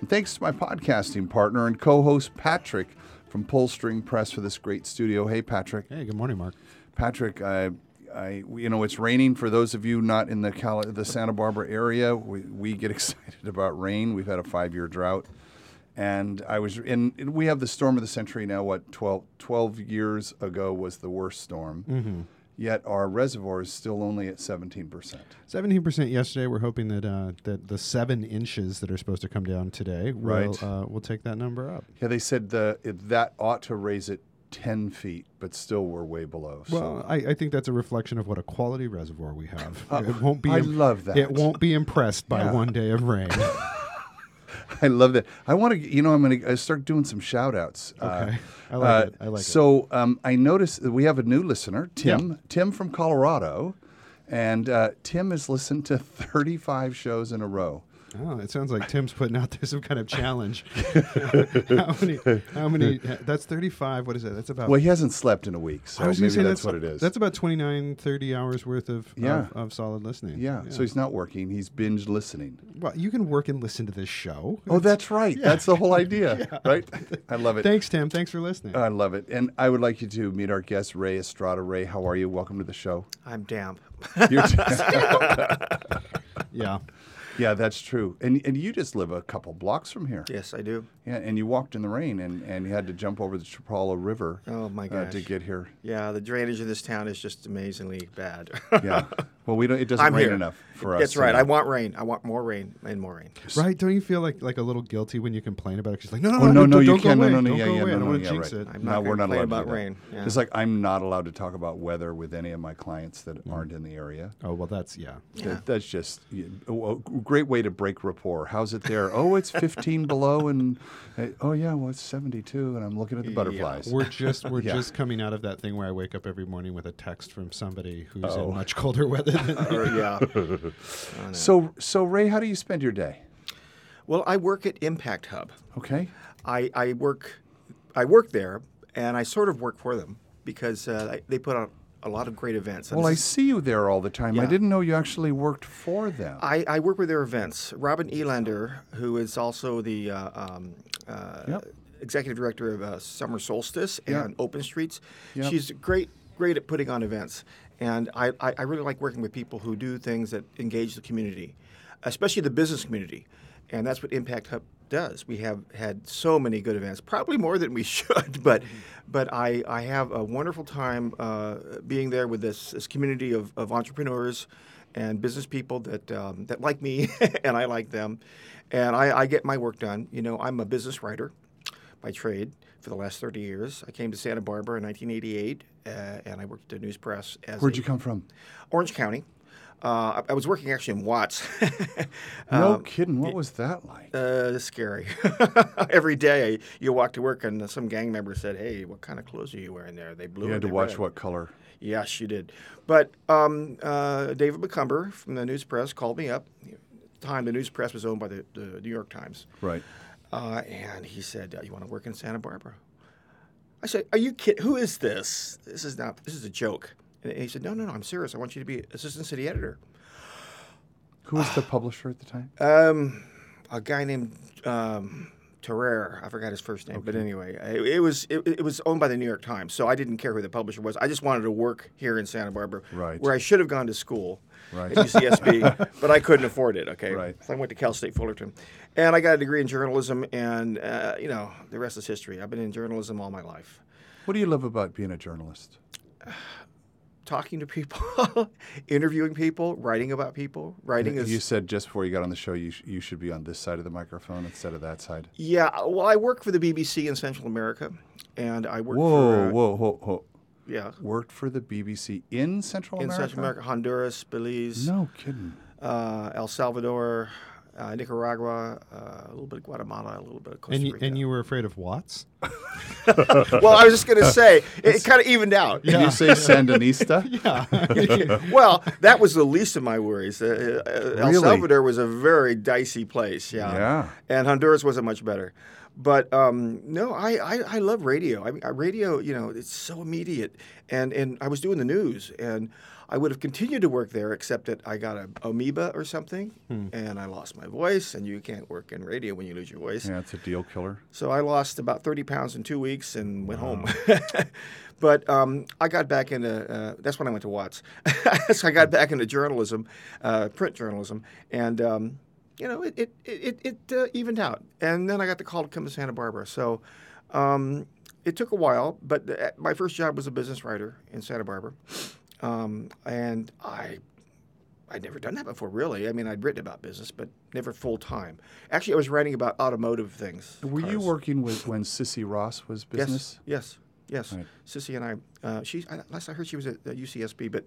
And thanks to my podcasting partner and co-host Patrick from Pullstring Press for this great studio. Hey, Patrick. Hey, good morning, Mark. Patrick, I, I, you know, it's raining. For those of you not in the Cali- the Santa Barbara area, we, we get excited about rain. We've had a five-year drought, and I was in. We have the storm of the century now. What 12, 12 years ago was the worst storm. Mm-hmm. Yet our reservoir is still only at seventeen percent. Seventeen percent yesterday. We're hoping that uh, that the seven inches that are supposed to come down today will Right. uh, will take that number up. Yeah, they said the it, that ought to raise it ten feet, but still we're way below. so- Well, I, I think that's a reflection of what a quality reservoir we have. it won't be. Uh, I im- love that. It won't be impressed by Yeah. one day of rain. I love that. I want to, you know, I'm going to start doing some shout outs. Okay. I like it. I like it. so, um, I noticed that we have a new listener, Tim, Tim from Colorado. And uh, Tim has listened to 35 shows in a row. Oh, it sounds like Tim's putting out there some kind of challenge. how many? How many? That's thirty-five. What is that? That's about. Well, he hasn't slept in a week, so maybe gonna that's, what it is. That's about 29, 30 hours worth of, Yeah. of, of solid listening. yeah, so he's not working. He's binge listening. well, you can work and listen to this show. Oh, that's right. That's the whole idea, right? I love it. Thanks, Tim. Thanks for listening. I love it. And I would like you to meet our guest, Ray Estrada. Ray, how are you? Welcome to the show. I'm damp. You're yeah. Yeah, that's true. And and you just live a couple blocks from here. yes, I do. Yeah, and you walked in the rain and, and you had to jump over the Chapala River Oh my uh, to get here. Yeah, the drainage of this town is just amazingly bad. Yeah. well, we don't. It doesn't I'm rain here. enough for us. That's right. so- I want rain. I want more rain and more rain. Right? Don't you feel like like a little guilty when you complain about it? She's like, no, no, Oh no, no, no, don't, you don't go can't. No, no, no, don't yeah, go yeah, no, I no, want to yeah, jinx right. it. I'm no, not we're not gonna allowed complain to about that. rain. Yeah. Just like I'm not allowed to talk about weather with any of my clients that aren't in the area. Oh well, that's yeah. That, that's just you know, a great way to break rapport. How's it there? Oh, it's 15 below, and uh, oh yeah, well it's 72, and I'm looking at the butterflies. We're just we're Yeah. just coming out of that thing where I wake up every morning with a text from somebody who's Oh. in much colder weather than me. Or, yeah. So, so Ray, how do you spend your day? Well, I work at Impact Hub. Okay. I, I work I work there, and I sort of work for them because uh, they put on a lot of great events. And Well, I see you there all the time. I didn't know you actually worked for them. I, I work with their events. Robin Elander, who is also the uh, um, uh, Yep. executive director of uh, Summer Solstice Yep. and Open Streets, Yep. she's great great at putting on events. And I, I, I really like working with people who do things that engage the community, especially the business community. And that's what Impact Hub does. We have had so many good events, probably more than we should, but but I, I have a wonderful time uh, being there with this, this community of, of entrepreneurs and business people that um, that like me and I like them, and I, I get my work done. You know, I'm a business writer by trade for the last 30 years. I came to Santa Barbara in 1988, uh, and I worked at the News Press as Where'd a- you come from? Orange County. Uh, I, I was working actually in Watts. No kidding. What was that like? Uh, scary. Every day you walk to work and some gang member said, "Hey, what kind of clothes are you wearing there?" They blew. you had to watch red?" what color? Yes, you did. But um, uh, David McCumber from the News Press called me up. At the time, the News Press was owned by the, the New York Times, Right. uh, and he said, "You want to work in Santa Barbara?" I said, "Are you kidding? Who is this? This is not. This is a joke." And he said, "No, no, no. I'm serious. I want you to be assistant city editor." Who was the publisher at the time? Um, a guy named um, Terrer. I forgot his first name, but anyway, it, it was it, it was owned by the New York Times, so I didn't care who the publisher was. I just wanted to work here in Santa Barbara, Right. where I should have gone to school Right. at UCSB, but I couldn't afford it. Okay, Right. so I went to Cal State Fullerton, and I got a degree in journalism, and uh, you know the rest is history. I've been in journalism all my life. What do you love about being a journalist? Talking to people, interviewing people, writing about people. Writing is You said just before you got on the show you, sh- you should be on this side of the microphone instead of that side. Yeah, well, I work for the BBC in Central America, and I work Whoa, for uh, whoa, whoa, whoa. yeah Worked for the BBC in Central in America? Central America, Honduras, Belize, No kidding. uh, El Salvador, uh, Nicaragua, uh, a little bit of Guatemala, a little bit of Costa And you, Rica. and you were afraid of Watts? well, I was just going to say, it, kind of evened out. Did you say Sandinista? Yeah. well, that was the least of my worries. Uh, uh, El Salvador was a very dicey place, yeah. Yeah. And Honduras wasn't much better. But um, no, I, I, I love radio. I mean, uh, radio, you know, it's so immediate. And, and I was doing the news, and I would have continued to work there, except that I got a amoeba or something, and I lost my voice. And you can't work in radio when you lose your voice. Yeah, it's a deal killer. So I lost about 30 pounds in two weeks and went home. but um, I got back into, uh, that's when I went to Watts. so I got back into journalism, uh, print journalism, and, um, you know, it, it, it, it uh, evened out. And then I got the call to come to Santa Barbara. So um, it took a while, but uh, my first job was a business writer in Santa Barbara. Um, and I I'd never done that before, really. I mean, I'd written about business, but never full time. Actually, I was writing about automotive things. Were you working with when Sissy Ross was business? Yes, yes, yes. Right. Sissy and I. Uh, she I, last I heard she was at, at UCSB, but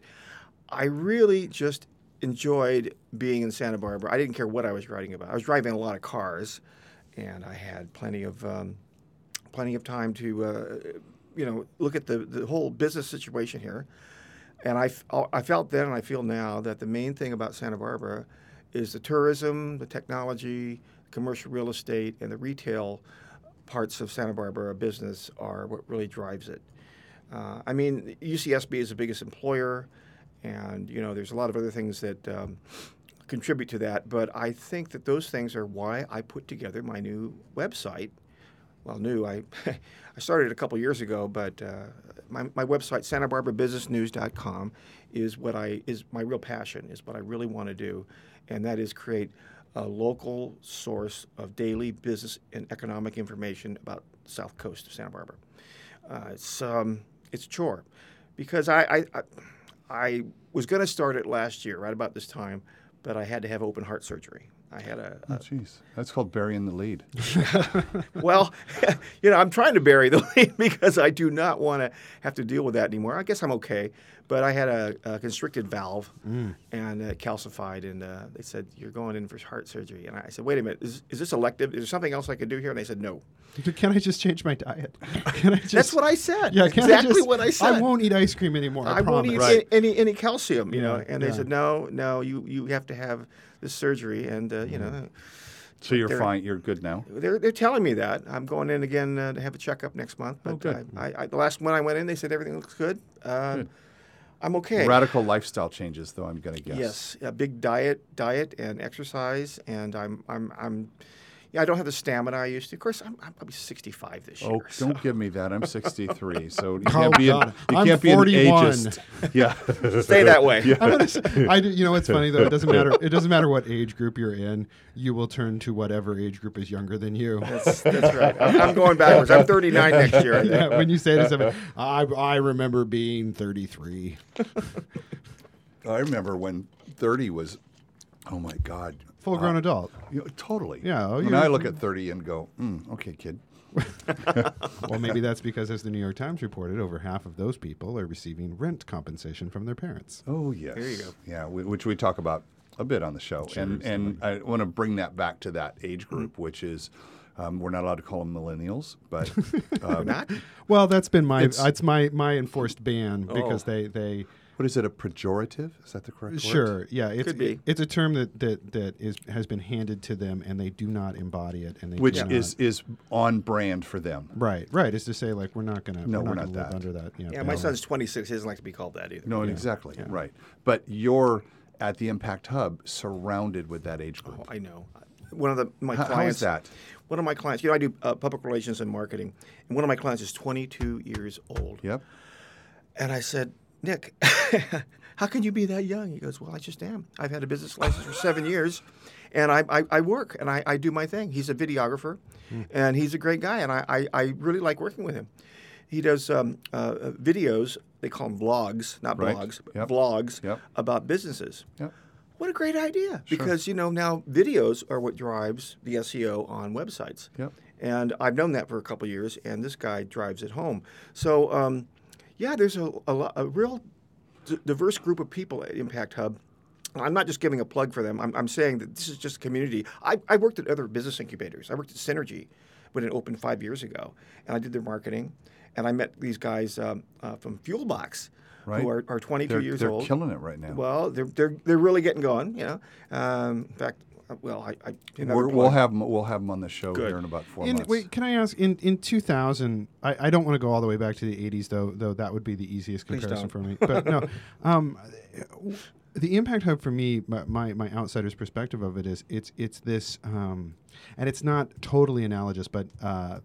I really just enjoyed being in Santa Barbara. I didn't care what I was writing about. I was driving a lot of cars, and I had plenty of um, plenty of time to uh, you know look at the the whole business situation here. And I, I felt then and I feel now that the main thing about Santa Barbara is the tourism, the technology, commercial real estate, and the retail parts of Santa Barbara business are what really drives it. Uh, I mean, UCSB is the biggest employer, and you know there's a lot of other things that um, contribute to that. But I think that those things are why I put together my new website. Well, new. I I started a couple years ago, but uh, my, my website SantaBarbaraBusinessNews.com is what I is my real passion. Is what I really want to do, and that is create a local source of daily business and economic information about south coast of Santa Barbara. Uh, it's um, it's a chore because I I, I, I was going to start it last year, right about this time, but I had to have open heart surgery. I had a, Oh, jeez. That's called burying the lead. well, you know, I'm trying to bury the lead because I do not want to have to deal with that anymore. I guess I'm okay, but I had a, a constricted valve and uh, calcified, and uh, they said you're going in for heart surgery. And I said, wait a minute, is, is this elective? Is there something else I could do here? And they said no. Can I just change my diet? Can I just, That's what I said. Yeah, can exactly I just, what I said. I won't eat ice cream anymore. I, I won't eat promise. a- any any calcium, you know. Yeah, And they yeah. said no, no, you you have to have this surgery, and uh, you know. So you're fine. You're good now. They're, they're telling me that. I'm going in again uh, to have a checkup next month. But Oh, good. I, I, I, the last one I went in, they said everything looks good. Uh, I'm okay. Radical lifestyle changes, though. I'm going to guess. Yes, a big diet, diet and exercise, and I'm, I'm, I'm. Yeah, I don't have the stamina I used to. Of course, I'm, I'm probably 65 this oh, year. Oh, so- don't give me that. I'm 63, so you Oh, can't be an, God. you I'm can't be an ageist. Yeah. Stay that way. I'm gonna say, I you know what's funny though? It doesn't matter. It doesn't matter what age group you're in. You will turn to whatever age group is younger than you. That's, that's right. I'm, I'm going backwards. I'm 39 next year. Yeah, when you say to somebody, I, I remember being 33. I remember when 30 was, oh my God. Full grown adult. You know, totally. Yeah, oh, when you- I look at 30 and go, mm, okay, kid. Well, maybe that's because, as the New York Times reported, over half of those people are receiving rent compensation from their parents. Oh, yes. There you go. Yeah, wh- which we talk about a bit on the show. and and I want to bring that back to that age group, which is, um, we're not allowed to call them millennials, but um, Not? Well, that's been my It's- it's, my my enforced ban because Oh. they they what is it, a pejorative? Is that the correct word? sure yeah it's Could be. it's a term that that that is has been handed to them and they do not embody it and they Which do not- is, is on brand for them. right right is to say like we're not gonna No, we're we're not, not gonna live that. under that yeah, Yeah, my ban. son's 26. He doesn't like to be called that either. No, exactly. Right. But you're at the Impact Hub surrounded with that age group. Oh, I know. One of the my How- how is clients. that? One of my clients. You know, I do uh, public relations and marketing, and one of my clients is 22 years old. Yep. And I said, Nick, how can you be that young? He goes, Well, I just am. I've had a business license for seven years, and I, I, I work and I, I do my thing. He's a videographer, and he's a great guy, and I, I, I really like working with him. He does um, uh, videos. They call them vlogs, not Right. blogs, but Yep. vlogs Yep. about businesses. Yep. What a great idea! Because you know now videos are what drives the SEO on websites. Yep. And I've known that for a couple of years, and this guy drives it home. So um, yeah, there's a a, a real d- diverse group of people at Impact Hub, I'm not just giving a plug for them. I'm, I'm saying that this is just a community. I, I worked at other business incubators. I worked at Synergy when it opened five years ago, and I did their marketing. And I met these guys um, uh, from Fuelbox, Right. who are, are 22 They're, years they're old. killing it right now. Well, they're, they're, they're really getting going. You know, um, in fact, well, I, I We're, we'll plug. have 'em- we'll have them on the show Good. here in about four In, months. wait, can I ask? In in 2000, I, I don't want to go all the way back to the 80s, though. Though that would be the easiest comparison for me. But no, um, the impact hub for me, my, my my outsider's perspective of it is it's it's this, um, and it's not totally analogous, but. Uh,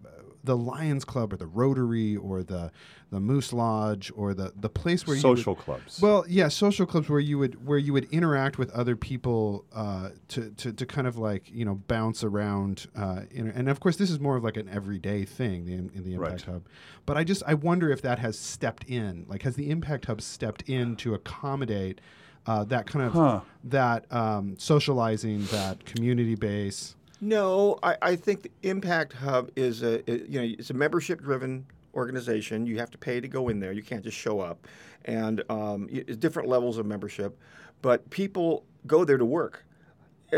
the Lions Club or the Rotary or the the Moose Lodge or the the place where you would- Social clubs. well, yeah, social clubs where you would where you would interact with other people uh, to, to to kind of like you know bounce around, uh, in, and of course this is more of like an everyday thing in, in the Impact Right. Hub. But I just I wonder if that has stepped in, like has the Impact Hub stepped in to accommodate uh, that kind of Huh. that um, socializing, that community base. No, I, I think the Impact Hub is a you know it's a membership driven organization. You have to pay to go in there. You can't just show up, and um, it's different levels of membership. But people go there to work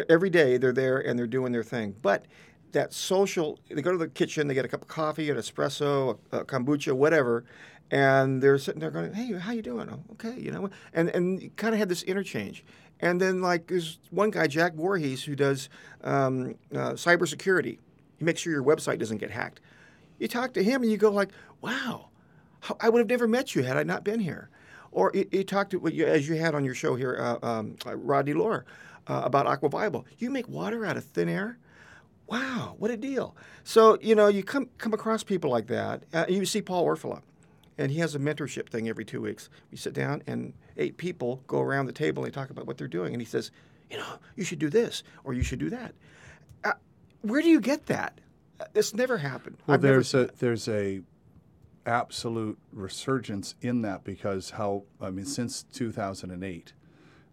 every day. They're there and they're doing their thing. But that social, they go to the kitchen, they get a cup of coffee, an espresso, a, a kombucha, whatever, and they're sitting there going, "Hey, how you doing? "Oh, okay, you know." And and kind of had this interchange. And then like there's one guy, Jack Voorhees, who does um, uh, cybersecurity. He makes sure your website doesn't get hacked. You talk to him and you go like, "Wow, I would have never met you had I not been here." Or you, you talk to as you had on your show here, uh, um, uh, Rodney Lore, uh, about Aquaviable. You make water out of thin air. Wow, what a deal! So you know you come come across people like that. Uh, you see Paul Orfalea, and he has a mentorship thing every two weeks. We sit down and eight people go around the table and they talk about what they're doing, and he says, you know, you should do this or you should do that. Uh, where do you get that? Uh, This never happened. Well, I've there's a there's a absolute resurgence in that because how I mean since 2008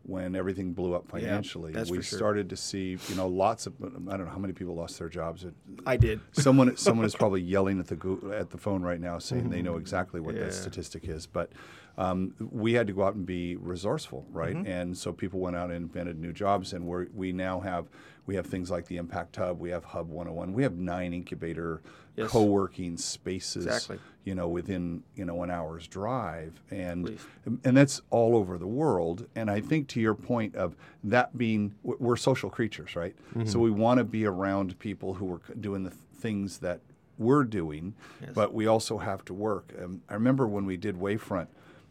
when everything blew up financially that's we sure. started to see you know lots of I don't know how many people lost their jobs I did. someone someone is probably yelling at the at the phone right now saying they know exactly what Yeah. that statistic is but um, we had to go out and be resourceful right Mm-hmm. and so people went out and invented new jobs and we we now have we have things like the impact hub we have hub 101 we have nine incubator Yes. co-working spaces Exactly. you know within you know an hour's drive and Please. and that's all over the world and i think to your point of that being we're social creatures right so we want to be around people who are doing the things that we're doing yes. but we also have to work um, i remember when we did wavefront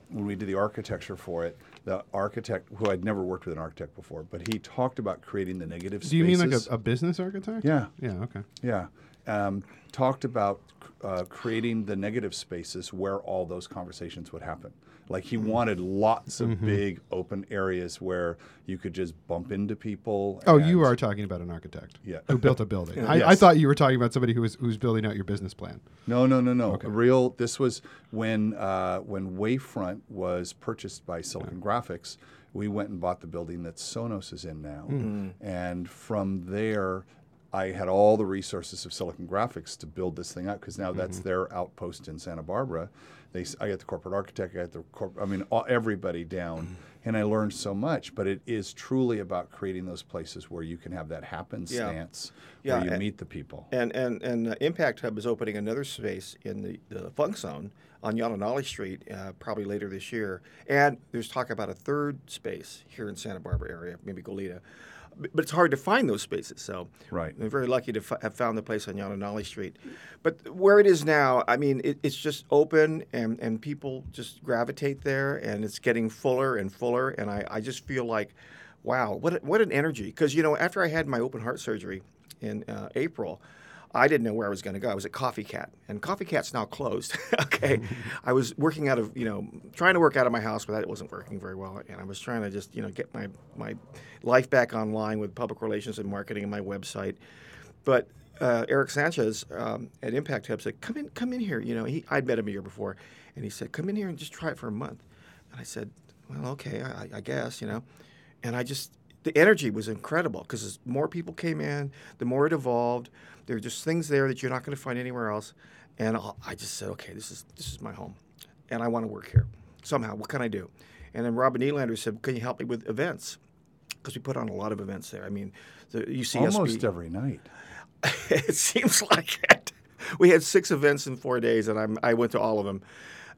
when we did the architecture for it the architect who i'd never worked with an architect before but he talked about creating the negative spaces. Do you mean like a, a business architect? Yeah. Yeah. Okay. Yeah. Um, talked about uh, creating the negative spaces where all those conversations would happen. Like he wanted lots of Mm-hmm. big open areas where you could just bump into people. Oh, you are talking about an architect. Yeah. Who built a building? I, I thought you were talking about somebody who was who's building out your business plan. No, no, no, no. Real. This was when uh, when Wavefront was purchased by Silicon Graphics. We went and bought the building that Sonos is in now, and from there, I had all the resources of Silicon Graphics to build this thing out because now that's their outpost in Santa Barbara. They, I got the corporate architect, I got the corp, I mean, all, everybody down, and I learned so much. But it is truly about creating those places where you can have that happenstance, Yeah, where you and- meet the people. And and and uh, Impact Hub is opening another space in the the Funk Zone on Yanonali Street uh, probably later this year. And there's talk about a third space here in Santa Barbara area, maybe Goleta. But it's hard to find those spaces. So Right. we're very lucky to f- have found the place on Yanonali Street. But where it is now, I mean, it, it's just open and, and people just gravitate there and it's getting fuller and fuller. And I, I just feel like, wow, what, a, what an energy. Because, you know, after I had my open heart surgery in uh, April, I didn't know where I was going to go. I was at Coffee Cat, and Coffee Cat's now closed. okay, I was working out of you know trying to work out of my house, but that wasn't working very well. And I was trying to just you know get my my life back online with public relations and marketing and my website. But uh, Eric Sanchez um, at Impact Hub said, "Come in, come in here." You know, he I'd met him a year before, and he said, "Come in here and just try it for a month." And I said, "Well, okay, I, I guess," you know. And I just the energy was incredible because as more people came in, the more it evolved. There are just things there that you're not going to find anywhere else. And I I just said, "Okay, this is this is my home, and I want to work here somehow. What can I do?" And then Robin Elander said, "Can you help me with events?" because we put on a lot of events there. I mean, the UCSB. Almost every night. it seems like it. We had six events in four days, and I'm, I went to all of them.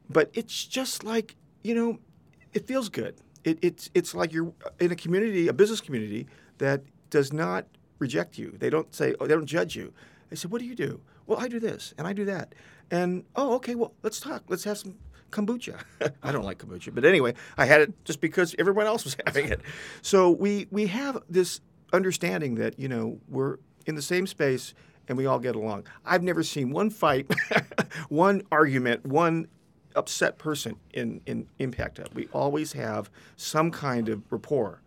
But it's just like you know, it feels good. It, it's it's like you're in a community, a business community that does not reject you. They don't say, oh, they don't judge you. They say, what do you do? Well, I do this and I do that. And oh, okay, well, let's talk. Let's have some kombucha. I don't like kombucha, but anyway, I had it just because everyone else was having it. So we we have this understanding that you know we're in the same space and we all get along. I've never seen one fight, one argument, one upset person in in Impact. We always have some kind of rapport,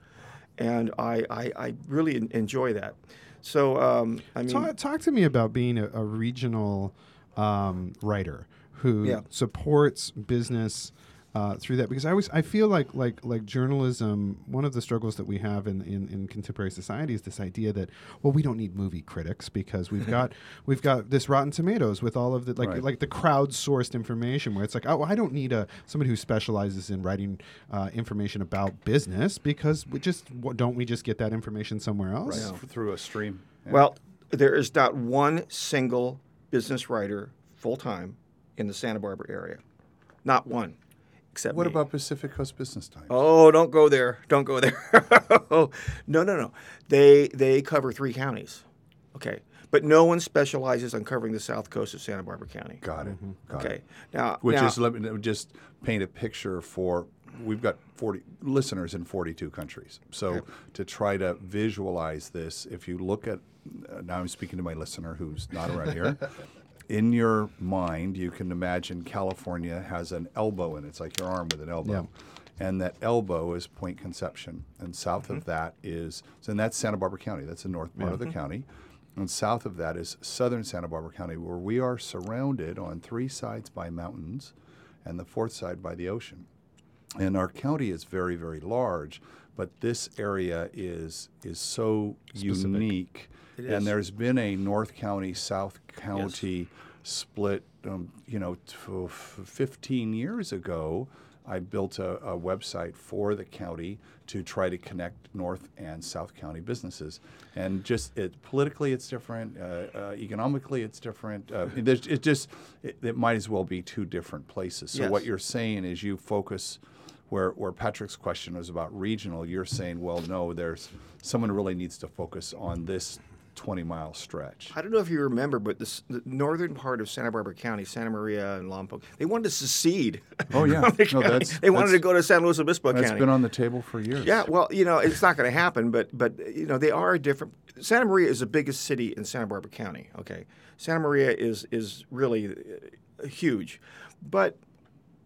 and I I, I really enjoy that. So um, I mean, Talk, talk to me about being a, a regional um, writer who Yeah. supports business uh, through that because I always I feel like like like journalism. One of the struggles that we have in, in, in contemporary society is this idea that well we don't need movie critics because we've got we've got this Rotten Tomatoes with all of the like Right. like the crowdsourced information where it's like oh I don't need a somebody who specializes in writing uh, information about business because we just what- don't we just get that information somewhere else? Right, through a stream. Yeah. Well, there is not one single business writer full time in the Santa Barbara area. Not one. Except what me. about Pacific Coast Business Times? Oh, don't go there. Don't go there. no, no, no. They they cover three counties. Okay. But no one specializes on covering the south coast of Santa Barbara County. Got it. Got Okay. it. Now, Which now- is let me just paint a picture for we've got 40 listeners in 42 countries. So to try to visualize this, if you look at uh, now I'm speaking to my listener who's not around here. In your mind, you can imagine California has an elbow in it. It's like your arm with an elbow. And that elbow is Point Conception. And south Mm-hmm. of that is, so and that's Santa Barbara County. That's the north part of the county. And south of that is southern Santa Barbara County, where we are surrounded on three sides by mountains and the fourth side by the ocean. And our county is very, very large, but this area is is so unique. And there's been a North County, South County split. Um, you know, t- f- 15 years ago, I built a, a website for the county to try to connect North and South County businesses. And just it, politically, it's different. Uh, uh, economically, it's different. Uh, it, just it, it might as well be two different places. So what you're saying is you focus where where Patrick's question was about regional. You're saying, well, no, there's someone really needs to focus on this 20 mile stretch. I don't know if you remember, but this, the northern part of Santa Barbara County, Santa Maria and Lompoc, they wanted to secede. Oh, yeah. the No, that's- they wanted that's- to go to San Luis Obispo That's County. That's been on the table for years. Yeah, well, you know, it's not going to happen, but but you know, they are different. Santa Maria is the biggest city in Santa Barbara County. Okay, Santa Maria is is really uh, huge, but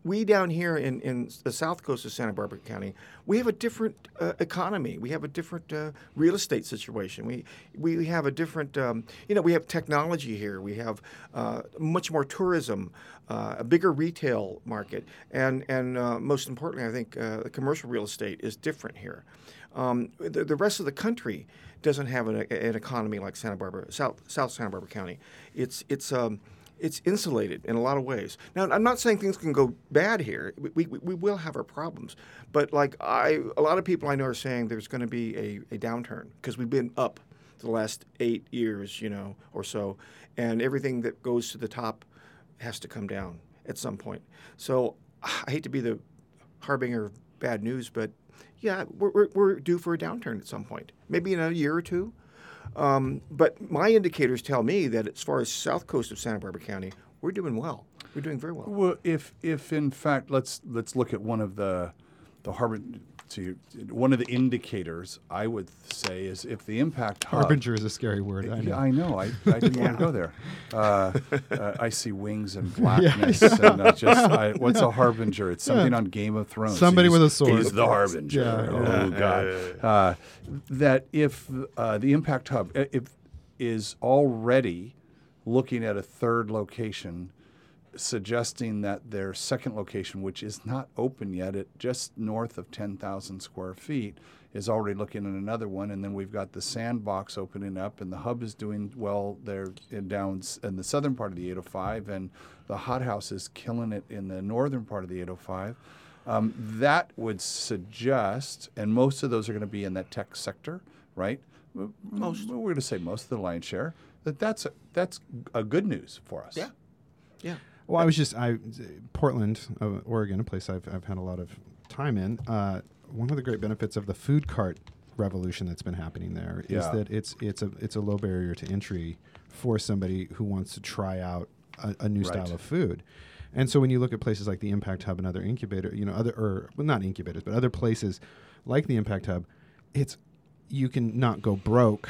we down here in, in the south coast of Santa Barbara County, we have a different uh, economy. We have a different uh, real estate situation. We we have a different, um, you know, we have technology here. We have uh, much more tourism, uh, a bigger retail market, and and uh, most importantly, I think uh, the commercial real estate is different here. Um, the, the rest of the country doesn't have an, an economy like Santa Barbara, South South Santa Barbara County. It's it's um, it's insulated in a lot of ways. Now, I'm not saying things can go bad here. We, we, we will have our problems, but like I, a lot of people I know are saying there's going to be a, a downturn because we've been up the last eight years, you know, or so, and everything that goes to the top has to come down at some point. So I hate to be the harbinger of bad news, but yeah, we're, we're, we're due for a downturn at some point, maybe in a year or two. Um, but my indicators tell me that as far as south coast of Santa Barbara County, we're doing well. We're doing very well. Well, if if in fact let's let's look at one of the the harbor to one of the indicators I would say is if the impact hub, Harbinger is a scary word. I know. Yeah, I know. I, I didn't want to go there. Uh, uh, I see wings and blackness. and uh, just I, what's a harbinger? It's something on Game of Thrones. Somebody He's- with a sword. He's the harbinger. Yeah, oh God. Uh, that if uh, the impact hub uh, if is already looking at a third location suggesting that their second location, which is not open yet at just north of 10,000 square feet, is already looking at another one. And then we've got the sandbox opening up, and the hub is doing well there in down in the southern part of the 805, and the hothouse is killing it in the northern part of the 805. Um, that would suggest, and most of those are going to be in that tech sector, right? Most. We're going to say most of the lion's share. That that's a, that's a good news for us. Yeah. Yeah. Well, I was just I Portland, uh, Oregon, a place I've I've had a lot of time in. Uh, one of the great benefits of the food cart revolution that's been happening there is Yeah. that it's it's a it's a low barrier to entry for somebody who wants to try out a, a new Right. style of food. And so when you look at places like the Impact Hub and other incubator, you know, other or well, not incubators, but other places like the Impact Hub, it's you can not go broke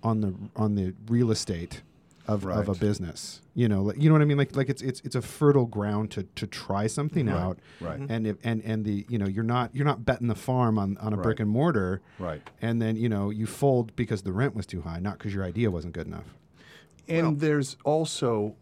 on the on the real estate of, of a business. You know, like, you know what I mean? Like like it's it's it's a fertile ground to to try something Right, out. right. And if, and and the you know you're not you're not betting the farm on on a brick and mortar. Right. And then you know you fold because the rent was too high, not because your idea wasn't good enough. And there's also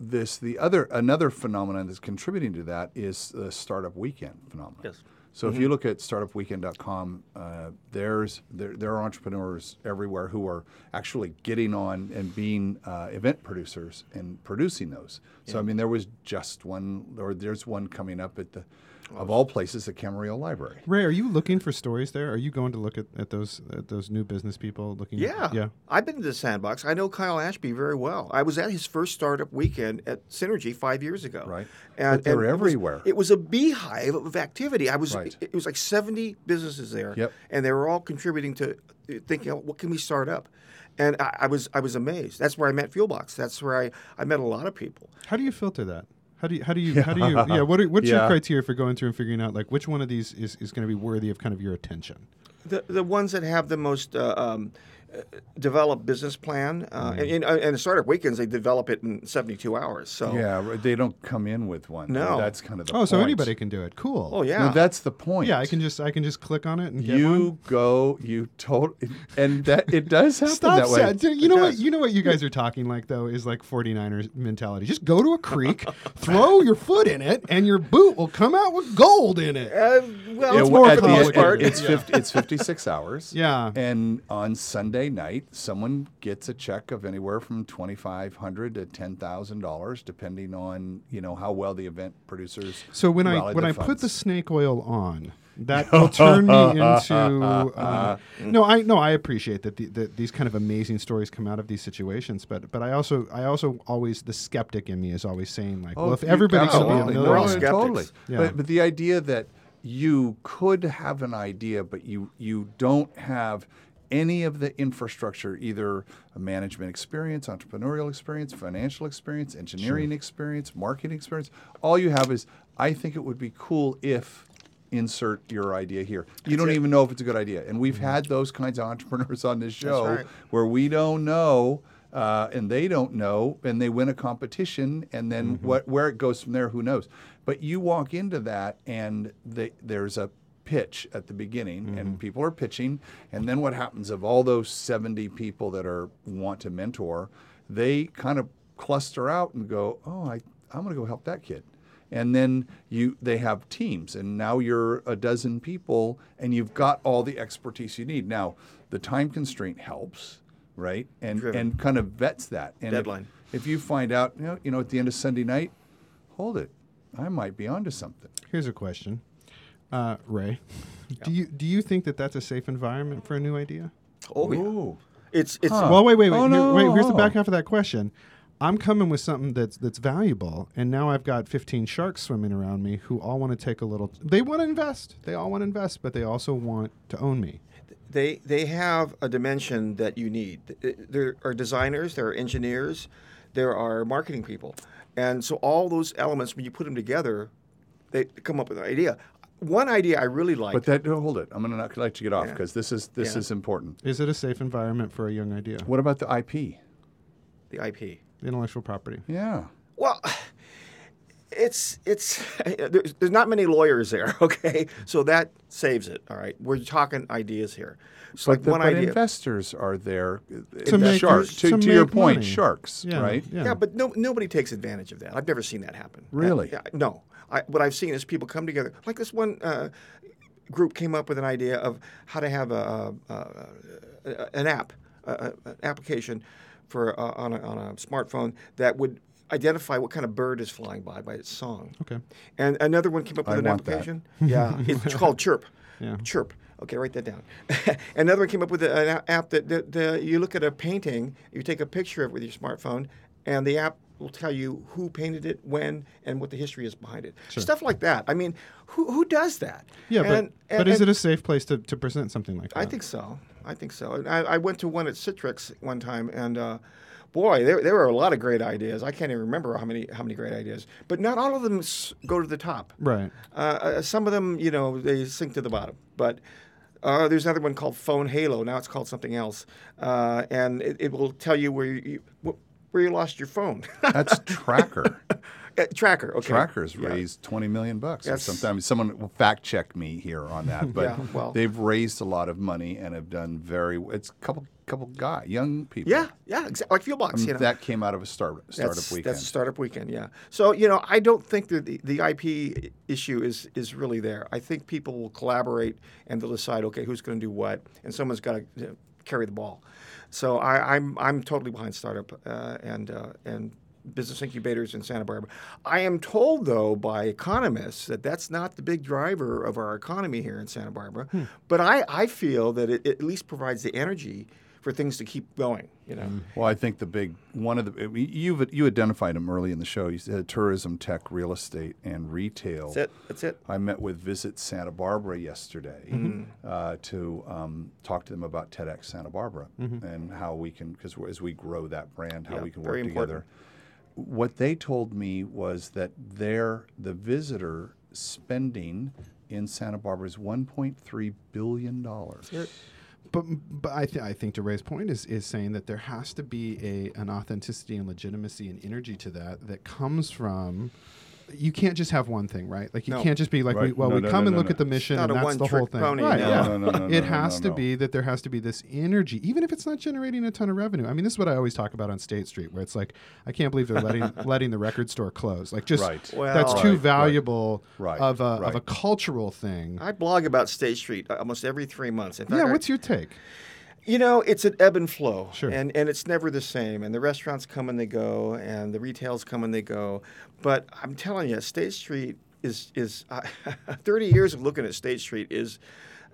this the other another phenomenon that's contributing to that is the startup weekend phenomenon. Yes. So if you look at startupweekend.com, uh, there's there, there are entrepreneurs everywhere who are actually getting on and being uh, event producers and producing those. So I mean, there was just one, or there's one coming up at the, of all places, the Camarillo Library. Ray, are you looking for stories there? Are you going to look at, at those at those new business people looking? Yeah. yeah. I've been to the sandbox. I know Kyle Ashby very well. I was at his first startup weekend at Synergy five years ago. Right. And But they're and it was- everywhere. It was, a beehive of activity. I was. Right. It, it was like seventy businesses there. Yep. And they were all contributing to uh, thinking, oh, what can we start up? And I, I was I was amazed. That's where I met Fuelbox. That's where I, I met a lot of people. How do you filter that? How do you how do you how do you yeah? What are, what's your criteria for going through and figuring out like which one of these is, is going to be worthy of kind of your attention? The, the ones that have the most uh, um, uh, developed business plan, uh, Mm-hmm. and, and, and the startup weekends, they develop it in 72 hours. So, Yeah, they don't come in with one. No. that's kind of the Oh, so anybody can do it. Cool. oh, yeah. No, that's the point. Yeah, I can just I can just click on it and get You one. go, you total, and that it does happen Stop that way. sa- dude, You know what? You know what you guys are talking like though is like 49ers mentality. Just go to a creek, throw your foot in it, and your boot will come out with gold in it. Uh, well, Yeah, it's well, more at for the the most end, part. it's 50, it's 56 hours. Yeah. And on Sunday night, someone gets a check of anywhere from twenty five hundred to ten thousand dollars, depending on you know how well the event producers. So when I when the I put the snake oil on, that will turn me into. Uh, no, I no, I appreciate that, the, that these kind of amazing stories come out of these situations, but but I also I also always the skeptic in me is always saying like, well, if you- everybody's going to be a absolutely. We're all skeptics. Totally. Yeah. But, but the idea that you could have an idea, but you you don't have any of the infrastructure, either a management experience, entrepreneurial experience, financial experience, engineering experience, marketing experience. All you have is, I think it would be cool if insert your idea here. You don't it. even know if it's a good idea. And we've had those kinds of entrepreneurs on this show right. where we don't know uh, and they don't know and they win a competition and then Mm-hmm. what where it goes from there who knows but you walk into that and they, there's a pitch at the beginning Mm-hmm. and people are pitching and then what happens of all those 70 people that are want to mentor they kind of cluster out and go oh I, i'm going to go help that kid and then you they have teams and now you're a dozen people and you've got all the expertise you need now the time constraint helps right and Driven. and kind of vets that and if- Deadline. if, you find out you know, you know at the end of sunday night hold it i might be onto something Here's a question, uh, Ray. Do you do you think that that's a safe environment for a new idea? Oh, yeah. Ooh. It's, it's, Huh. Well, wait, wait, wait. Oh, no, wait. Here's the back half of that question. I'm coming with something that's that's valuable, and now I've got 15 sharks swimming around me who all want to take a little. They want to invest. They all want to invest, but they also want to own me. they they have a dimension that you need. There are designers, there are engineers, there are marketing people, and so all those elements, when you put them together, they come up with an idea. One idea I really like. but that no, hold it i'm going to not let you get off Yeah. because this is this Yeah. is important Is it a safe environment for a young idea? what about the ip the IP. the Intellectual property. yeah Well, it's it's there's, there's not many lawyers there. Okay, so that saves it. All right, we're talking ideas here. It's but, like the, one but idea. investors are there To make- sharks to, to to your point money. sharks Yeah, right Yeah. Yeah, but no, nobody takes advantage of that. I've never seen that happen. Really? Yeah, no. I, what I've seen is people come together. Like this one uh, group came up with an idea of how to have a, a, a, an app, a, a- an application for uh, on, a, on a smartphone that would identify what kind of bird is flying by by its song. Okay. And another one came up with I an want that. application. Yeah, it's called Chirp. Yeah. Chirp. Okay, write that down. another one came up with an app that, that, that you look at a painting, you take a picture of it with your smartphone, and the app will tell you who painted it, when, and what the history is behind it. Stuff like that. I mean, who, who does that? Yeah, but, And- but and- is it a safe place to, to present something like that? I think so. I think so. And I, I went to one at Citrix one time, and uh, boy, there, there were a lot of great ideas. I can't even remember how many how many great ideas, but not all of them go to the top. Right. Uh, uh, some of them, you know, they sink to the bottom. But uh, there's another one called Phone Halo. Now it's called something else, uh, and it, it will tell you where you where you lost your phone. That's TrackR. Uh, TrackR. Okay. TrackR's Yeah. raised 20 million bucks. or That's- Sometimes someone will fact check me here on that, but Yeah, well- they've raised a lot of money and have done very. It's a couple couple guy, young people. Yeah, yeah, exactly. Like Fuelbox. you know. That came out of a start, startup that's, weekend. That's a startup weekend, yeah. So you know, I don't think that the, the IP issue is is really there. I think people will collaborate and they'll decide, okay, who's going to do what, and someone's got to carry the ball. So I, I'm I'm totally behind startup uh, and uh, and business incubators in Santa Barbara. I am told though by economists that that's not the big driver of our economy here in Santa Barbara. But I, I feel that it, it at least provides the energy for things to keep going. You know. Well, I think the big one of the you've you identified them early in the show. You said tourism, tech, real estate, and retail. That's it. That's it. I met with Visit Santa Barbara yesterday Mm-hmm. uh, to um, talk to them about TEDx Santa Barbara Mm-hmm. and how we can, because as we grow that brand, how Yeah, we can very work important. together. What they told me was that their the visitor spending in Santa Barbara is 1.3 billion dollars. But but I, th- I think to Ray's point is is saying that there has to be a an authenticity and legitimacy and energy to that that comes from. You can't just have one thing, right? Like you No. can't just be like, we, well, No, we no, come no, and no, look no. at the mission, and that's the whole thing, pony, right? yeah. No, no, no, no, it has to be that there has to be this energy, even if it's not generating a ton of revenue. I mean, this is what I always talk about on State Street, where it's like, I can't believe they're letting letting the record store close. Like, just Right. that's Well- too Right, right. valuable Right, of a of a cultural thing. I blog about State Street almost every three months. In fact, yeah, what's your take? You know, it's an ebb and flow, Sure. and and it's never the same. And the restaurants come and they go, and the retails come and they go. But I'm telling you, State Street is is uh, 30 years of looking at State Street is,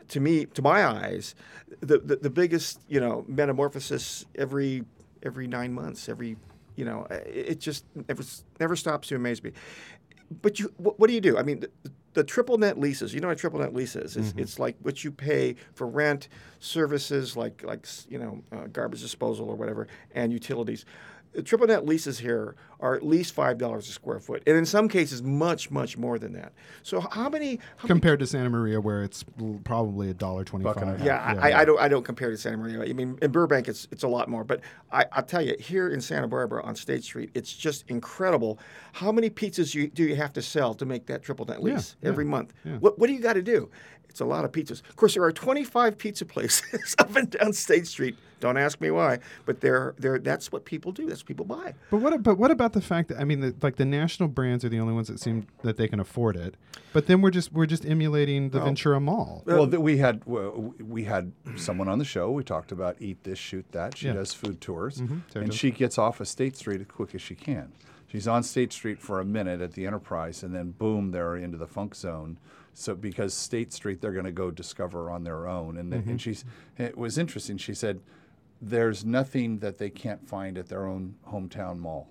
to me, to my eyes, the the, the biggest you know metamorphosis every every nine months. Every you know, it, it just never never stops to amaze me. But you, what, what do you do? I mean, the, the triple net leases. You know what a triple net lease is? It's, it's like what you pay for rent, services like like you know uh, garbage disposal or whatever, and utilities. The triple net leases here are at least five dollars a square foot, and in some cases much much more than that. So how many? How many Compared to Santa Maria, where it's probably a dollar and a twenty-five. half. yeah, I, I don't. I don't compare to Santa Maria. I mean, in Burbank, it's it's a lot more. But I, I'll tell you, here in Santa Barbara on State Street, it's just incredible. How many pizzas you, do you have to sell to make that triple net lease yeah, every month? yeah. What What do you got to do? It's a lot of pizzas. Of course, there are 25 pizza places up and down State Street. Don't ask me why, but they're, they're, that's what people do. That's what people buy. But what? But what about the fact that I mean, the, like the national brands are the only ones that seem that they can afford it. But then we're just we're just emulating the Ventura Mall. Uh, well, th- we had we had someone on the show. We talked about eat this, shoot that. She Yeah. does food tours, mm-hmm. Sarah and she gets off of State Street as quick as she can. She's on State Street for a minute at the Enterprise, and then boom, they're into the funk zone. So because State Street, they're going to go discover on their own. And, Mm-hmm. and she's it was interesting. She said, "There's nothing that they can't find at their own hometown mall."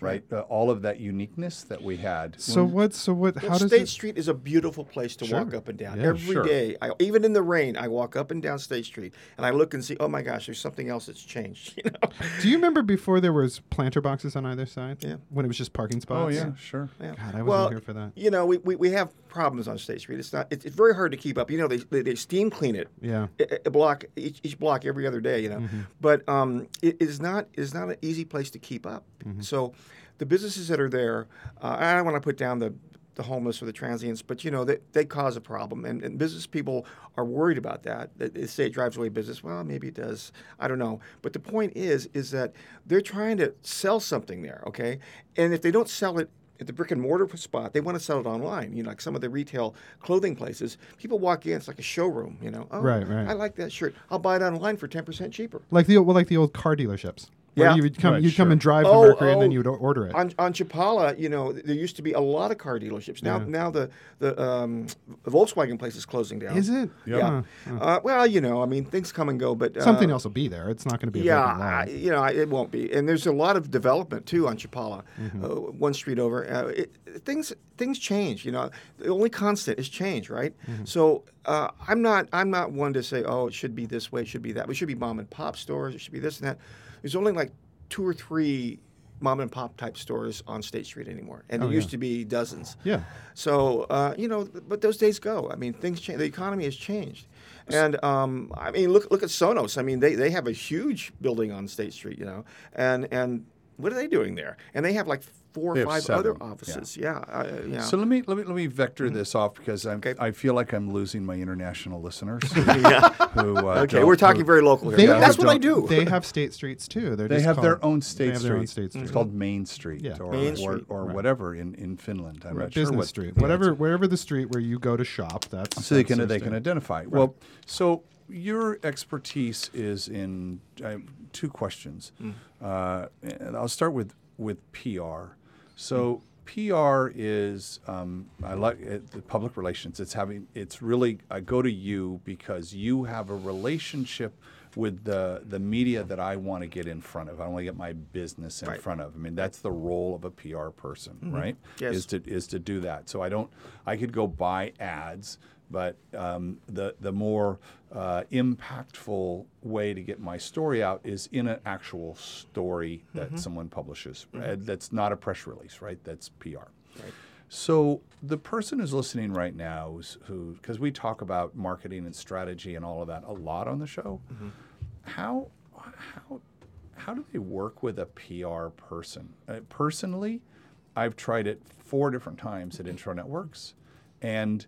Right, Uh, all of that uniqueness that we had. So what? So what? Well, How does State it? Street is a beautiful place to walk up and down Yeah, every day. sure. I, even in the rain, I walk up and down State Street and I look and see, oh my gosh, there's something else that's changed. You know? Do you remember before there was planter boxes on either side? Yeah. When it was just parking spots. oh yeah, sure. Yeah. God, I wasn't well, here for that. You know, we, we, we have problems on State Street. It's not. It's, it's very hard to keep up. You know, they, they, they steam clean it. Yeah. A, a block each, each block every other day. You know, Mm-hmm. but um, it is not is not an easy place to keep up. Mm-hmm. So, the businesses that are there, uh, I don't want to put down the the homeless or the transients, but you know they, they cause a problem, and, and business people are worried about that. That They say it drives away business. Well, maybe it does. I don't know. But the point is, is that they're trying to sell something there, okay? And if they don't sell it at the brick and mortar spot, they want to sell it online. You know, like some of the retail clothing places, people walk in, it's like a showroom. You know, oh, Right, right. I like that shirt. I'll buy it online for ten percent cheaper. Like the well, like the old car dealerships. Where Yeah. you would come, Right, you'd come and drive Oh, the Mercury, and then oh. you'd order it. On, on Chapala, you know, there used to be a lot of car dealerships. Now, Yeah. now the the, um, Volkswagen place is closing down. Is it? Yeah. Huh. Uh, well, you know, I mean, things come and go, but uh, Something else will be there. It's not going to be. Yeah, vacant I, you know, I- it won't be. And there's a lot of development too on Chapala, Mm-hmm. uh, one street over. Uh, it, things things change. You know, the only constant is change, right? Mm-hmm. So uh, I'm not I'm not one to say, oh, it should be this way, it should be that. We should be mom and pop stores. It should be this and that. There's only like two or three mom and pop type stores on State Street anymore, and Oh, there yeah. used to be dozens. Yeah. So uh, you know, but those days go. I mean, things change. The economy has changed, and um, I mean, look look at Sonos. I mean, they, they have a huge building on State Street, you know, and and what are they doing there? And they have like four or five other seven, yeah. offices. Yeah, uh, yeah. So let me let me let me vector this off because I'm, Okay. I feel like I'm losing my international listeners. Who, who, uh, okay, we're talking who- very local here. They- But that's what I don't- They have state streets too. They're They just have their own state they have their own state It's street. called Main Street Yeah. or Main or, Street, or right. whatever in, in Finland. I'm Right, not sure business what street. whatever, it's- wherever the street where you go to shop. That's so they can they can state. identify. Well, so your expertise is in I have two questions. Mm. Uh, and I'll start with with PR. So PR is um, I like it, the public relations. It's having it's really I go to you because you have a relationship with the the media that I want to get in front of. I want to get my business in Right. front of. I mean that's the role of a PR person, right? Yes. Is to is to do that. So I don't. I could go buy ads, but um, the the more uh, impactful way to get my story out is in an actual story that someone publishes. Uh, that's not a press release, right? That's PR. So the person who's listening right now, is who because we talk about marketing and strategy and all of that a lot on the show, how how how do they work with a PR person? Uh, personally, I've tried it four different times at Intro Networks, and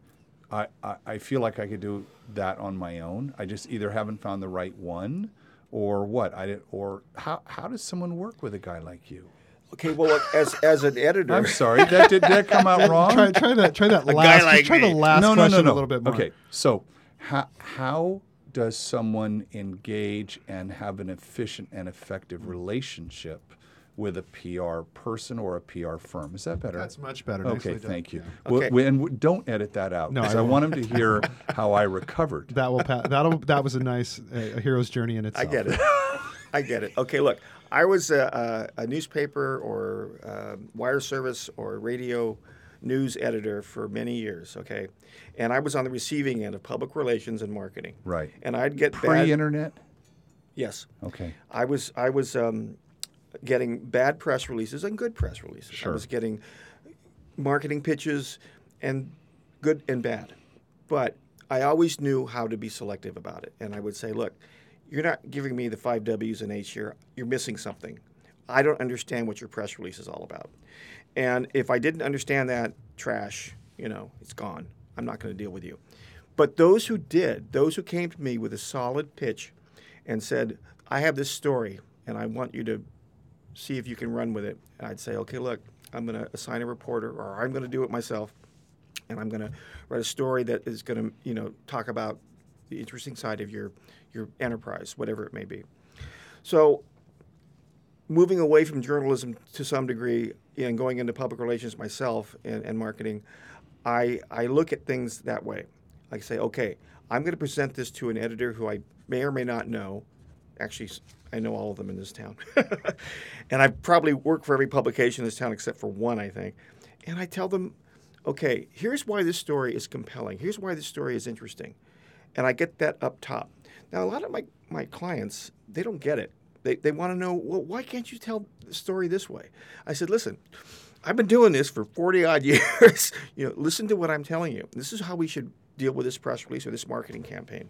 I, I, I feel like I could do that on my own. I just either haven't found the right one, or what I did, or how how does someone work with a guy like you? okay, well, look, as as an editor, I'm sorry, that did, did that come out wrong? Try, try that. Try that guy last. like try the last no, no, question no, no. a little bit more. Okay, so how how does someone engage and have an efficient and effective relationship with a PR person or a PR firm? Is that better? That's much better. Okay, Nicely done. thank you. Yeah. Well, Okay. we- and w- don't edit that out No, because I I, want them to hear how I recovered. That will pa- that'll that was a nice uh, a hero's journey in itself. I get it. I get it. Okay, look, I was a, a, a newspaper or um wire service or radio news editor for many years. Okay, and I was on the receiving end of public relations and marketing. Right. And I'd get bad. Pre-internet. Yes, Okay. I was. I was um, getting bad press releases and good press releases. I was getting marketing pitches and good and bad. But I always knew how to be selective about it. And I would say, look, you're not giving me the five W's and H here. You're missing something. I don't understand what your press release is all about. And if I didn't understand that, trash, you know, it's gone. I'm not going to deal with you. But those who did, those who came to me with a solid pitch and said, I have this story and I want you to see if you can run with it. And I'd say, okay, look, I'm going to assign a reporter or I'm going to do it myself. And I'm going to write a story that is going to, you know, talk about the interesting side of your, your enterprise, whatever it may be. So moving away from journalism to some degree and going into public relations myself and, and marketing, I, I look at things that way. I say, okay, I'm going to present this to an editor who I may or may not know. Actually, I know all of them in this town. and I probably work for every publication in this town except for one, I think. And I tell them, okay, here's why this story is compelling. Here's why this story is interesting. And I get that up top. Now, a lot of my, my clients, they don't get it. They, they want to know, well, why can't you tell the story this way? I said, listen, I've been doing this for 40 odd years. you know, listen to what I'm telling you. This is how we should deal with this press release or this marketing campaign.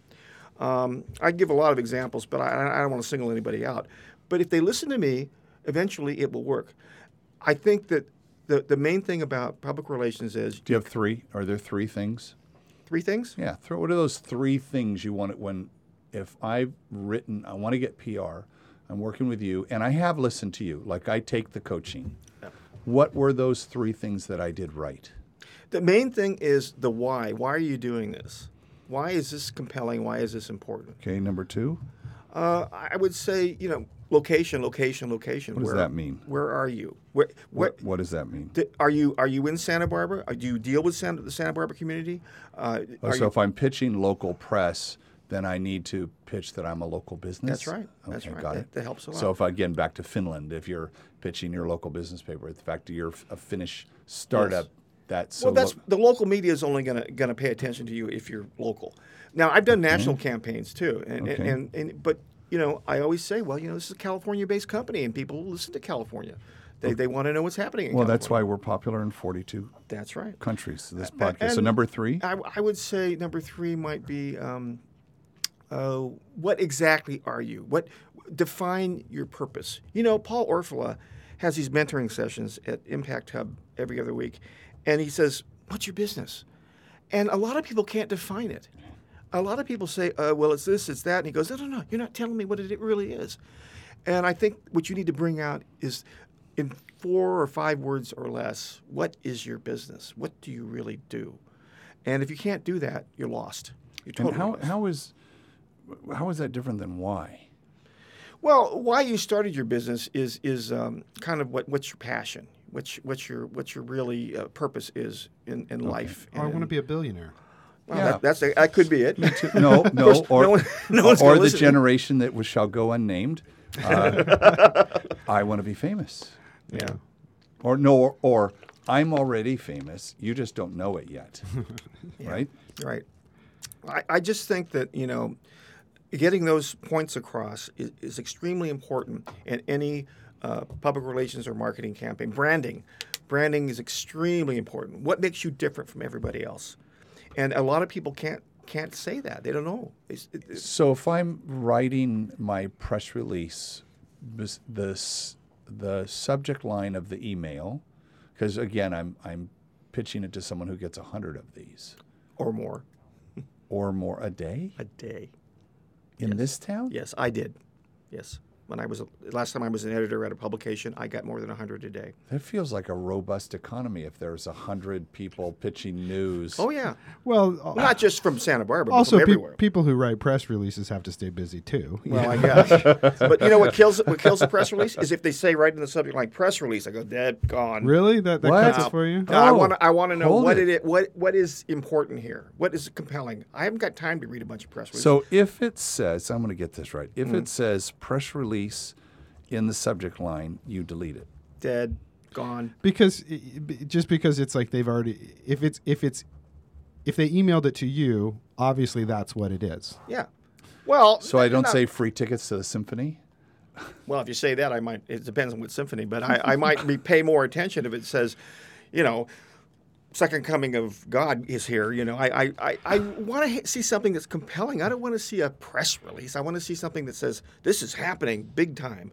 Um, I give a lot of examples, but I, I don't want to single anybody out. But if they listen to me, eventually it will work. I think that the, the main thing about public relations is Do you have three? Are there three things? three things. Yeah. What are those three things you want it when, if I've written, I want to get PR, I'm working with you, and I have listened to you, like I take the coaching. What were those three things that I did right? The main thing is the why. Why are you doing this? Why is this compelling? Why is this important? Okay, number two. Uh, I would say, you know, location, location, location. What does where, that mean? Where are you? Where, where, What, what does that mean? Th- Are you are you in Santa Barbara? Uh, Do you deal with Santa, the Santa Barbara community? Uh, Oh, so you- if I'm pitching local press, then I need to pitch that I'm a local business. That's right. That's right. Got That- it. that helps a lot. So if again back to Finland, if you're pitching your local business paper, the fact that you're a Finnish startup, that's so well, that's lo- the local media is only going to going to pay attention to you if you're local. Now, I've done national campaigns too, and, Okay. and, and but you know, I always say, well, you know, this is a California-based company, and people listen to California. They, they want to know what's happening. In well, that's why we're popular in 42 That's right. countries. This podcast. So number three. I, I would say number three might be um, uh, what exactly are you? What define your purpose? You know, Paul Orfalea has these mentoring sessions at Impact Hub every other week, and he says, "What's your business?" And a lot of people can't define it. A lot of people say, uh, "Well, it's this, it's that," and he goes, "No, no, no. You're not telling me what it really is." And I think what you need to bring out is in four or five words or less, what is your business? What do you really do? And if you can't do that, you're lost. You're and how lost. how is how is that different than why? Well, why you started your business is is um, kind of what what's your passion, what's what's your what's your really uh, purpose is in, in life. Oh, I want to be a billionaire. well, Yeah. that, that's that could be it. No, no, course, or no one- no one's or the listen. generation that was, shall go unnamed. Uh, I want to be famous. yeah. Or no, or, or I'm already famous. You just don't know it yet, right? Right. I, I just think that, you know, getting those points across is, is extremely important in any uh, public relations or marketing campaign. Branding. Branding is extremely important. What makes you different from everybody else? And a lot of people can't can't say that. They don't know. It's, it's- So if I'm writing my press release, the the subject line of the email, because again, I'm I'm pitching it to someone who gets a hundred of these or more or more a day a day. in this town. Yes, I did. Yes. When I was last time I was an editor at a publication, I got more than 100 a day. That feels like a robust economy if there's a hundred people pitching news. Oh yeah. Well, Well, not just from Santa Barbara, but also from pe- people who write press releases have to stay busy too. Well, I guess. but you know what kills what kills a press release is if they say right in the subject line press release. I go dead gone. really, that that What? cuts it for you? No, I Oh, want to. I want to know what it. it. what what is important here. What is compelling? I haven't got time to read a bunch of press releases. So if it says, I'm going to get this right. If Mm-hmm. it says press release in the subject line, you delete it. dead, gone. because i- i- just because it's like they've already if it's if it's if they emailed it to you, obviously that's what it is. Yeah. Well, So I don't not- say free tickets to the symphony. Well, if you say that, I might. It depends on what symphony, but I, I might be, pay more attention if it says, you know, second coming of God is here. You know, I I, I, I want to see something that's compelling. I don't want to see a press release. I want to see something that says this is happening big time.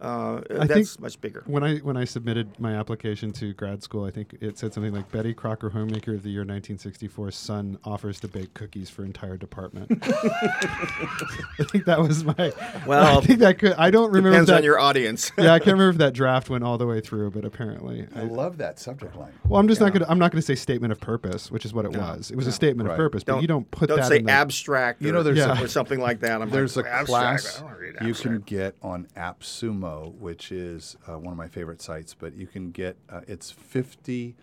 Uh, I that's think much bigger. When I when I submitted my application to grad school, I think it said something like Betty Crocker Homemaker of the Year 1964 son offers to bake cookies for entire department. I think that was my. Well, I think that could. I don't remember. if Depends that, on your audience. yeah, I can't remember if that draft went all the way through, but apparently. I I, love that subject line. well, I'm just not gonna. I'm not gonna say statement of purpose, which is what it was. It was a statement Right. of purpose, but you don't put don't that say in the, abstract. You know, there's a- or something like that. I'm There's like, a abstract, class I don't wanna read you can get on AppSumo, which is uh, one of my favorite sites, but you can get uh, it's 50,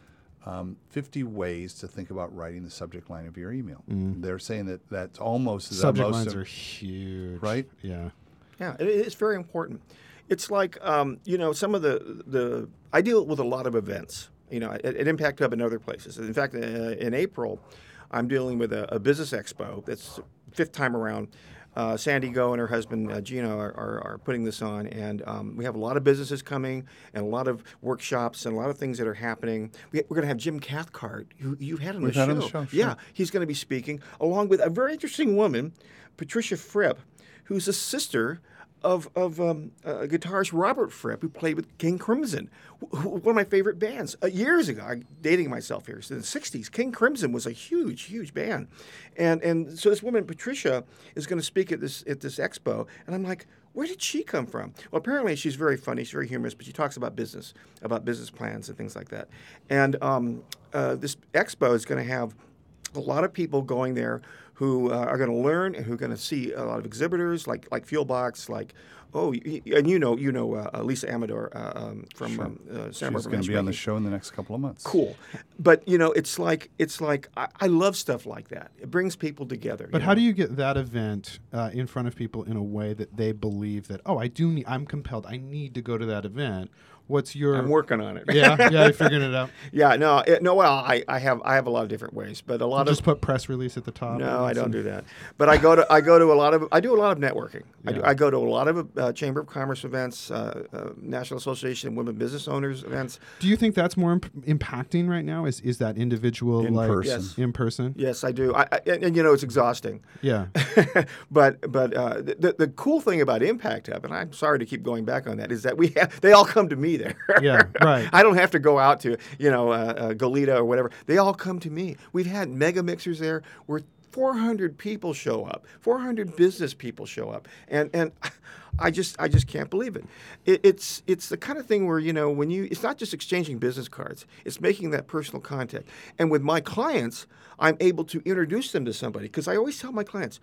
um, 50 ways to think about writing the subject line of your email. They're saying that that's almost the subject most lines im- are huge, Right? Yeah. Yeah, it, it's very important. It's like um, you know some of the the I deal with a lot of events. You know, at, at Impact Hub and other places. In fact, uh, in April, I'm dealing with a, a business expo. That's fifth time around. Uh, Sandy Go and her husband uh, Gino are, are, are putting this on, and um, we have a lot of businesses coming and a lot of workshops and a lot of things that are happening. We, we're going to have Jim Cathcart, who you've had on the show. on the show, Yeah, he's going to be speaking along with a very interesting woman, Patricia Fripp, who's a sister of, of um, uh, guitarist Robert Fripp, who played with King Crimson, one of my favorite bands. Uh, years ago, I'm dating myself here, so in the 60s, King Crimson was a huge, huge band. And, and so this woman, Patricia, is going to speak at this, at this expo, and I'm like, where did she come from? Well, apparently she's very funny, she's very humorous, but she talks about business, about business plans and things like that. And um, uh, this expo is going to have a lot of people going there who uh, are going to learn and who are going to see a lot of exhibitors like like Fuelbox, like Oh, y- y- and you know, you know uh, uh, Lisa Amador uh, um, from um, uh, Santa She's going to be on the show in the next couple of months. Cool, but you know, it's like it's like I, I love stuff like that. It brings people together. But how do you get that event uh, in front of people in a way that they believe that oh I do need I'm compelled I need to go to that event? What's your I'm working on it. yeah yeah you're figuring it out. yeah. No, it, no. Well, I, I have I have a lot of different ways, but a lot Just of just put press release at the top. no, I don't some- do that. But I go to I go to a lot of I do a lot of networking. I, do, I go to a lot of uh, Chamber of Commerce events, uh, uh, National Association of Women Business Owners events. Do you think that's more imp- impacting right now? Is is that individual In like person. Yes. in person? Yes, I do. I, I, and, and, you know, it's exhausting. Yeah. but but uh, the the cool thing about Impact Hub, and I'm sorry to keep going back on that, is that we have they all come to me there. Yeah, right. I don't have to go out to you know uh, uh, Goleta or whatever. They all come to me. We've had mega mixers there where 400 people show up, 400 business people show up, and and. I just, I just can't believe it. it. It's, it's the kind of thing where you know when you, it's not just exchanging business cards. It's making that personal contact. And with my clients, I'm able to introduce them to somebody because I always tell my clients,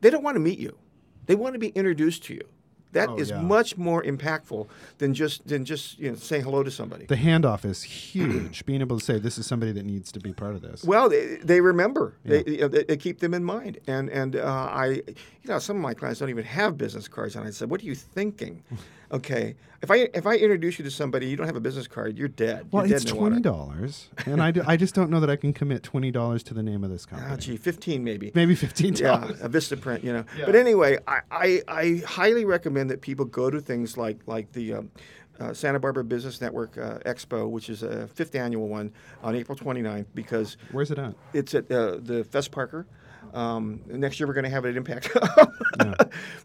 they don't want to meet you. They want to be introduced to you. That is Oh, yeah. much more impactful than just than just you know saying hello to somebody. The handoff is huge. Being able to say this is somebody that needs to be part of this. Well, they, they remember. They, you know, they, they keep them in mind. And and uh, I, you know, some of my clients don't even have business cards, and I said, "What are you thinking?" Okay, if I if I introduce you to somebody, you don't have a business card, you're dead. well, you're it's dead twenty dollars, and I, do, I just don't know that I can commit twenty dollars to the name of this company. Ah, gee, fifteen maybe. Maybe fifteen yeah, a Vistaprint, you know. Yeah. But anyway, I, I, I highly recommend that people go to things like like the um, uh, Santa Barbara Business Network uh, Expo, which is a fifth annual one on April 29th, because Where's it at? it's at uh, the Fess Parker. Um, next year we're going to have it at Impact.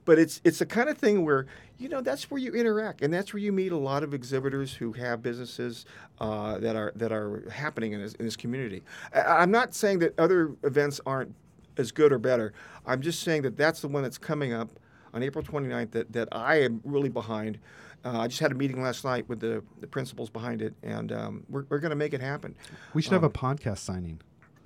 But it's it's the kind of thing where you know that's where you interact, and that's where you meet a lot of exhibitors who have businesses uh, that are that are happening in this, in this community. I, I'm not saying that other events aren't as good or better. I'm just saying that that's the one that's coming up on April 29th that, that I am really behind. Uh, I just had a meeting last night with the, the principals behind it, and um, we're, we're going to make it happen. We should have a podcast signing.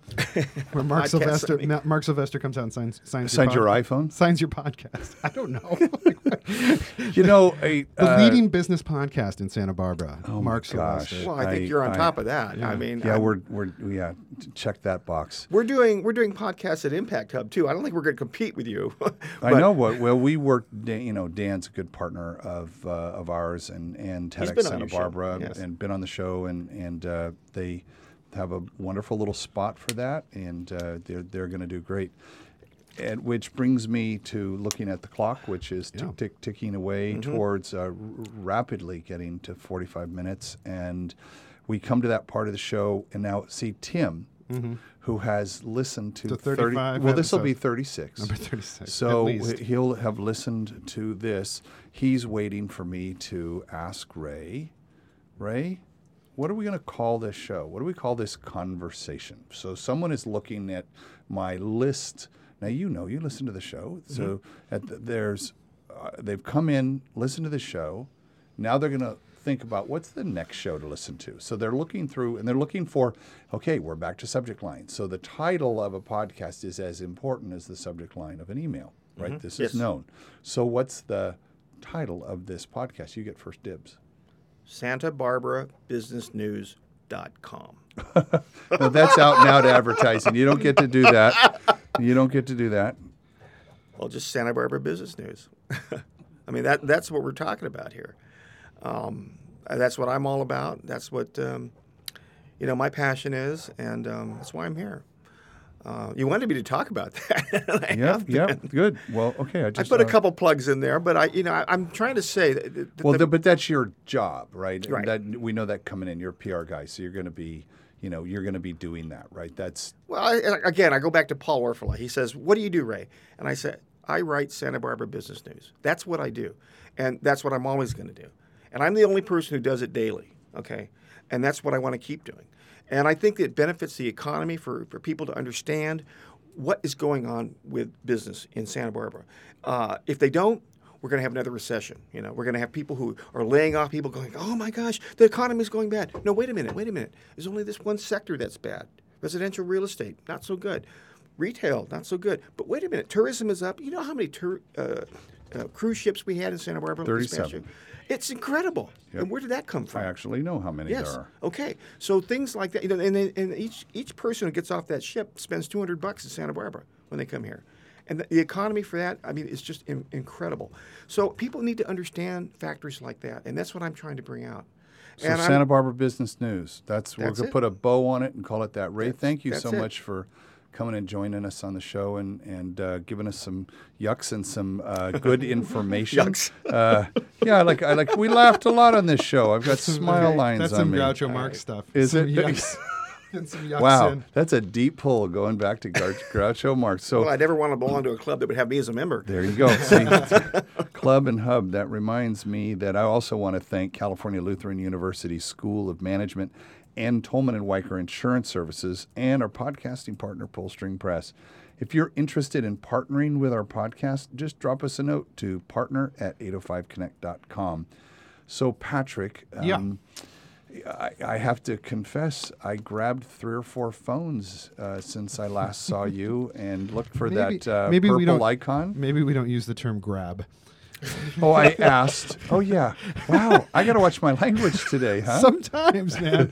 Where Mark Sylvester signing. Mark Sylvester comes out and signs signs, Signs your pod- iPhone? Signs your podcast. I don't know. You know, a, the uh, leading business podcast in Santa Barbara. Oh Mark my gosh. Sylvester. Well, I think I- you're on I- top of that. I mean, Yeah, I'm- we're we're yeah. Check that box. we're doing we're doing podcasts at Impact Hub too. I don't think we're going to compete with you. I know what. Well, we work. You know, Dan's a good partner of uh, of ours, and and He's TEDx Santa Barbara, yes. and been on the show, and and uh, they have a wonderful little spot for that, and uh, they're they're going to do great. And which brings me to looking at the clock, which is tick Yeah. tick ticking away Mm-hmm. towards uh, r- rapidly getting to 45 minutes, and we come to that part of the show, and now see Tim. Who has listened to To 30 35 Well, this will be 36. Number 36. So he'll have listened to this. He's waiting for me to ask Ray, Ray, what are we going to call this show? What do we call this conversation? So someone is looking at my list. Now you know you listen to the show. So at the, there's uh, they've come in, listen to the show. Now they're going to think about what's the next show to listen to. So they're looking through and they're looking for, okay, we're back to subject line. So the title of a podcast is as important as the subject line of an email, right? This Yes. is known. So what's the title of this podcast? You get first dibs. Santa Barbara Business News.com. That's out now to advertising. You don't get to do that. You don't get to do that. Well, just Santa Barbara Business News. I mean, that that's what we're talking about here. Um, that's what I'm all about. That's what um, you know my passion is, and um, that's why I'm here. Uh, you wanted me to talk about that. Yeah, yeah, good. Well, okay. I just, I put a uh, couple plugs in there, but I, you know, I, I'm trying to say that. that Well, the- th- but that's your job, right? Right. That we know that coming in. You're a PR guy, so you're going to be, you know, you're going to be doing that, right? That's Well, I, again, I go back to Paul Orfalea. He says, "What do you do, Ray?" And I said, "I write Santa Barbara business news. That's what I do, and that's what I'm always going to do. And I'm the only person who does it daily. Okay, and that's what I want to keep doing. And I think it benefits the economy for for people to understand what is going on with business in Santa Barbara. Uh, if they don't." We're going to have another recession. You know, we're going to have people who are laying off people going, "Oh my gosh, the economy is going bad." No, wait a minute, wait a minute. There's only this one sector that's bad. Residential real estate, not so good. Retail, not so good. But wait a minute, tourism is up. You know how many tour, uh, uh, cruise ships we had in Santa Barbara. 37. It's incredible. And where did that come from? I actually know how many Yes. there are. Okay. So things like that, you know, and, and each each person who gets off that ship spends 200 bucks in Santa Barbara when they come here, and the, the economy for that, I mean, it's just in, incredible. So people need to understand factors like that, and that's what I'm trying to bring out. So and I'm- Santa Barbara Business News. That's, we're gonna it. put a bow on it and call it that. Ray, That's- thank you so it. much for coming and joining us on the show and and uh, giving us some yucks and some uh, good information. Yucks. Uh, yeah, I like I like. We laughed a lot on this show. I've got smile lines That's on some me. Groucho Marx stuff. Is Some it? yucks. and some yucks Wow, in. that's a deep pull going back to Gar- Groucho Marx. So well, I never want to belong to a club that would have me as a member. There you go. See, Club and Hub. That reminds me that I also want to thank California Lutheran University School of Management and Tolman and Wiker Insurance Services and our podcasting partner, Pullstring Press. If you're interested in partnering with our podcast, just drop us a note to partner at 805connect.com. So, Patrick, Yeah. um, I, I have to confess, I grabbed three or four phones uh, since I last saw you and looked for Maybe- that uh, maybe we purple don't- icon. Maybe we don't use the term grab. Oh, I asked. Oh, yeah. Wow. I got to watch my language today, huh? Sometimes, man.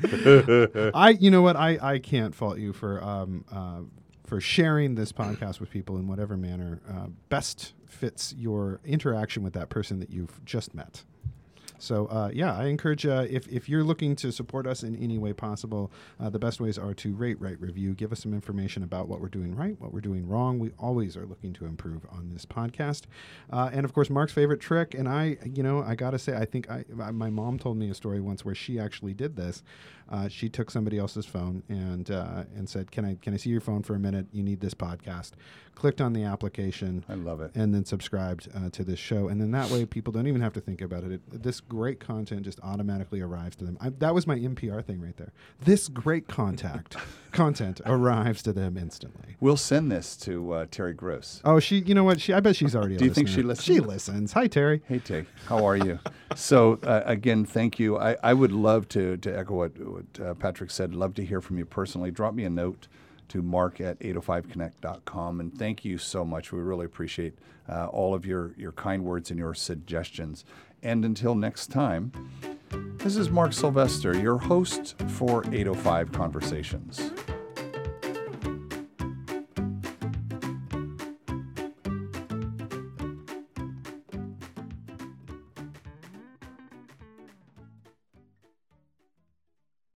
I, you know what? I, I can't fault you for um, uh, for sharing this podcast with people in whatever manner uh, best fits your interaction with that person that you've just met. So uh, yeah, I encourage uh, if if you're looking to support us in any way possible, uh, the best ways are to rate, write, review, give us some information about what we're doing right, what we're doing wrong. We always are looking to improve on this podcast, uh, and of course, Mark's favorite trick. And I, you know, I gotta say, I think I my mom told me a story once where she actually did this. Uh, she took somebody else's phone and uh, and said, "Can I can I see your phone for a minute? You need this podcast." Clicked on the application I love it. and then subscribed uh, to this show. And then that way, people don't even have to think about it. it this great content just automatically arrives to them. I, that was my NPR thing right there. This great contact content arrives to them instantly. We'll send this to uh, Terry Gross. Oh, she. You know what? She. I bet she's already. Do you think she listens? She listens. Hi, Terry. Hey, Tay, how are you? so, uh, again, thank you. I, I would love to, to echo what, what uh, Patrick said. Love to hear from you personally. Drop me a note to mark at 805connect.com. And thank you so much. We really appreciate uh, all of your, your kind words and your suggestions. And until next time, this is Mark Sylvester, your host for 805 Conversations.